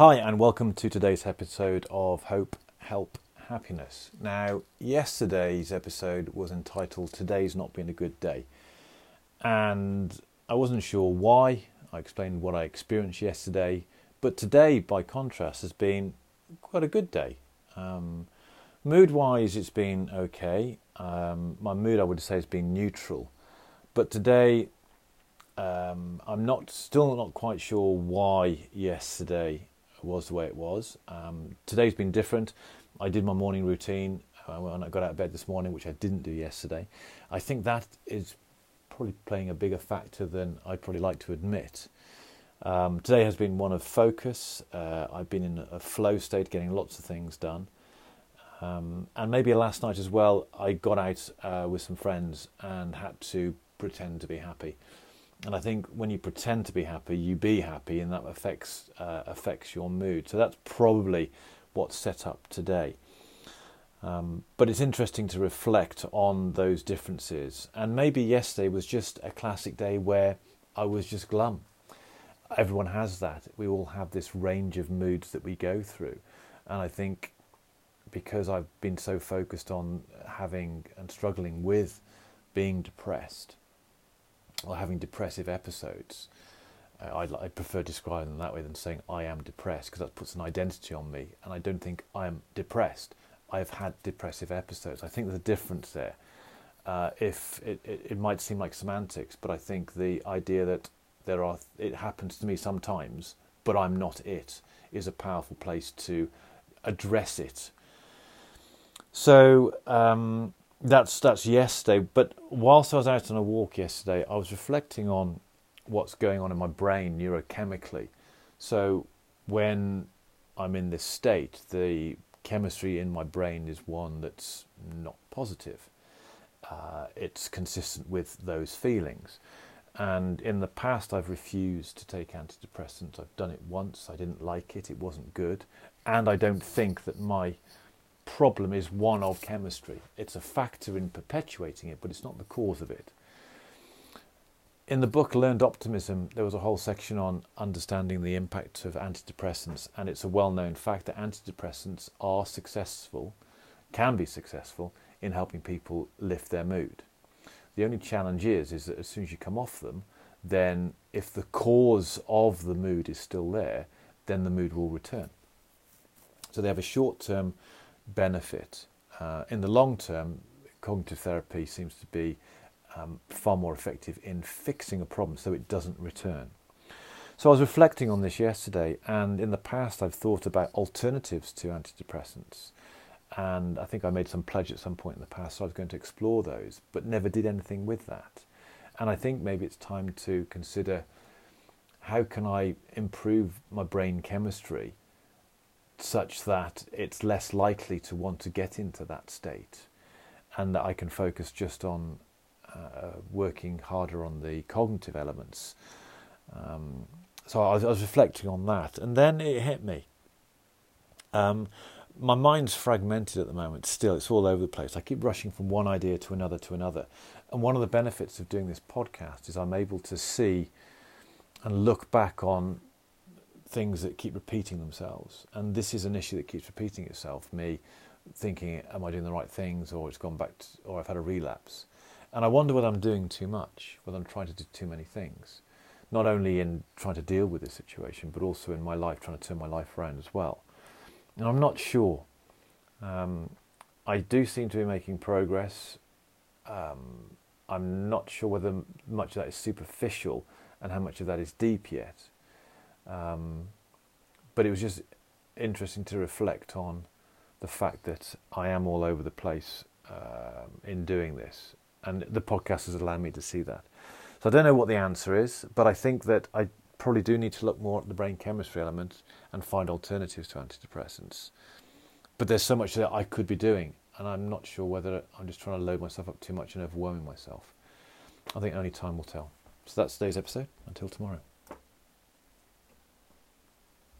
Hi, and welcome to today's episode of Hope, Help, Happiness. Now, yesterday's episode was entitled Today's Not Been a Good Day. And I wasn't sure why. I explained what I experienced yesterday. But today, by contrast, has been quite a good day. Um, mood wise, it's been okay. Um, my mood, I would say, has been neutral. But today, um, I'm not still not quite sure why yesterday was the way it was. Um, today's been different. I did my morning routine uh, when I got out of bed this morning, which I didn't do yesterday. I think that is probably playing a bigger factor than I'd probably like to admit. Um, today has been one of focus. Uh, I've been in a flow state, getting lots of things done. Um, and maybe last night as well, I got out uh, with some friends and had to pretend to be happy. And I think when you pretend to be happy, you be happy, and that affects uh, affects your mood. So that's probably what's set up today. Um, but it's interesting to reflect on those differences. And maybe yesterday was just a classic day where I was just glum. Everyone has that. We all have this range of moods that we go through. And I think because I've been so focused on having and struggling with being depressed, or having depressive episodes. Uh, I'd, I'd, prefer describing them that way than saying I am depressed because that puts an identity on me, and I don't think I am depressed. I've had depressive episodes. I think there's a difference there. Uh, if it, it, it, might seem like semantics, but I think the idea that there are it happens to me sometimes, but I'm not it, is a powerful place to address it. So um, that's that's yesterday. But whilst I was out on a walk yesterday, I was reflecting on what's going on in my brain neurochemically. So when I'm in this state, the chemistry in my brain is one that's not positive. Uh, it's consistent with those feelings. And in the past, I've refused to take antidepressants. I've done it once. I didn't like it. It wasn't good. And I don't think that my problem is one of chemistry. It's a factor in perpetuating it, but it's not the cause of it. In the book Learned Optimism, there was a whole section on understanding the impact of antidepressants, and it's a well known fact that antidepressants are successful, can be successful, in helping people lift their mood. The only challenge is, is that as soon as you come off them, then if the cause of the mood is still there, then the mood will return. So they have a short term benefit. Uh, in the long term, cognitive therapy seems to be um, far more effective in fixing a problem so it doesn't return. So I was reflecting on this yesterday, and in the past I've thought about alternatives to antidepressants. And I think I made some pledge at some point in the past, so I was going to explore those, but never did anything with that. And I think maybe it's time to consider how can I improve my brain chemistry such that it's less likely to want to get into that state, and that I can focus just on uh, working harder on the cognitive elements. Um, so I was, I was, reflecting on that, and then it hit me. Um, my mind's fragmented at the moment. Still, it's all over the place. I keep rushing from one idea to another to another. And one of the benefits of doing this podcast is I'm able to see and look back on things that keep repeating themselves. And this is an issue that keeps repeating itself. Me thinking, am I doing the right things, or it's gone back, to, or I've had a relapse. And I wonder whether I'm doing too much, whether I'm trying to do too many things. Not only in trying to deal with this situation, but also in my life, trying to turn my life around as well. And I'm not sure. Um, I do seem to be making progress. Um, I'm not sure whether much of that is superficial and how much of that is deep yet. Um, but it was just interesting to reflect on the fact that I am all over the place um, in doing this, and the podcast has allowed me to see that. So I don't know what the answer is, but I think that I probably do need to look more at the brain chemistry element and find alternatives to antidepressants. But there's so much that I could be doing, and I'm not sure whether I'm just trying to load myself up too much and overwhelming myself. I think only time will tell. So that's today's episode. Until tomorrow.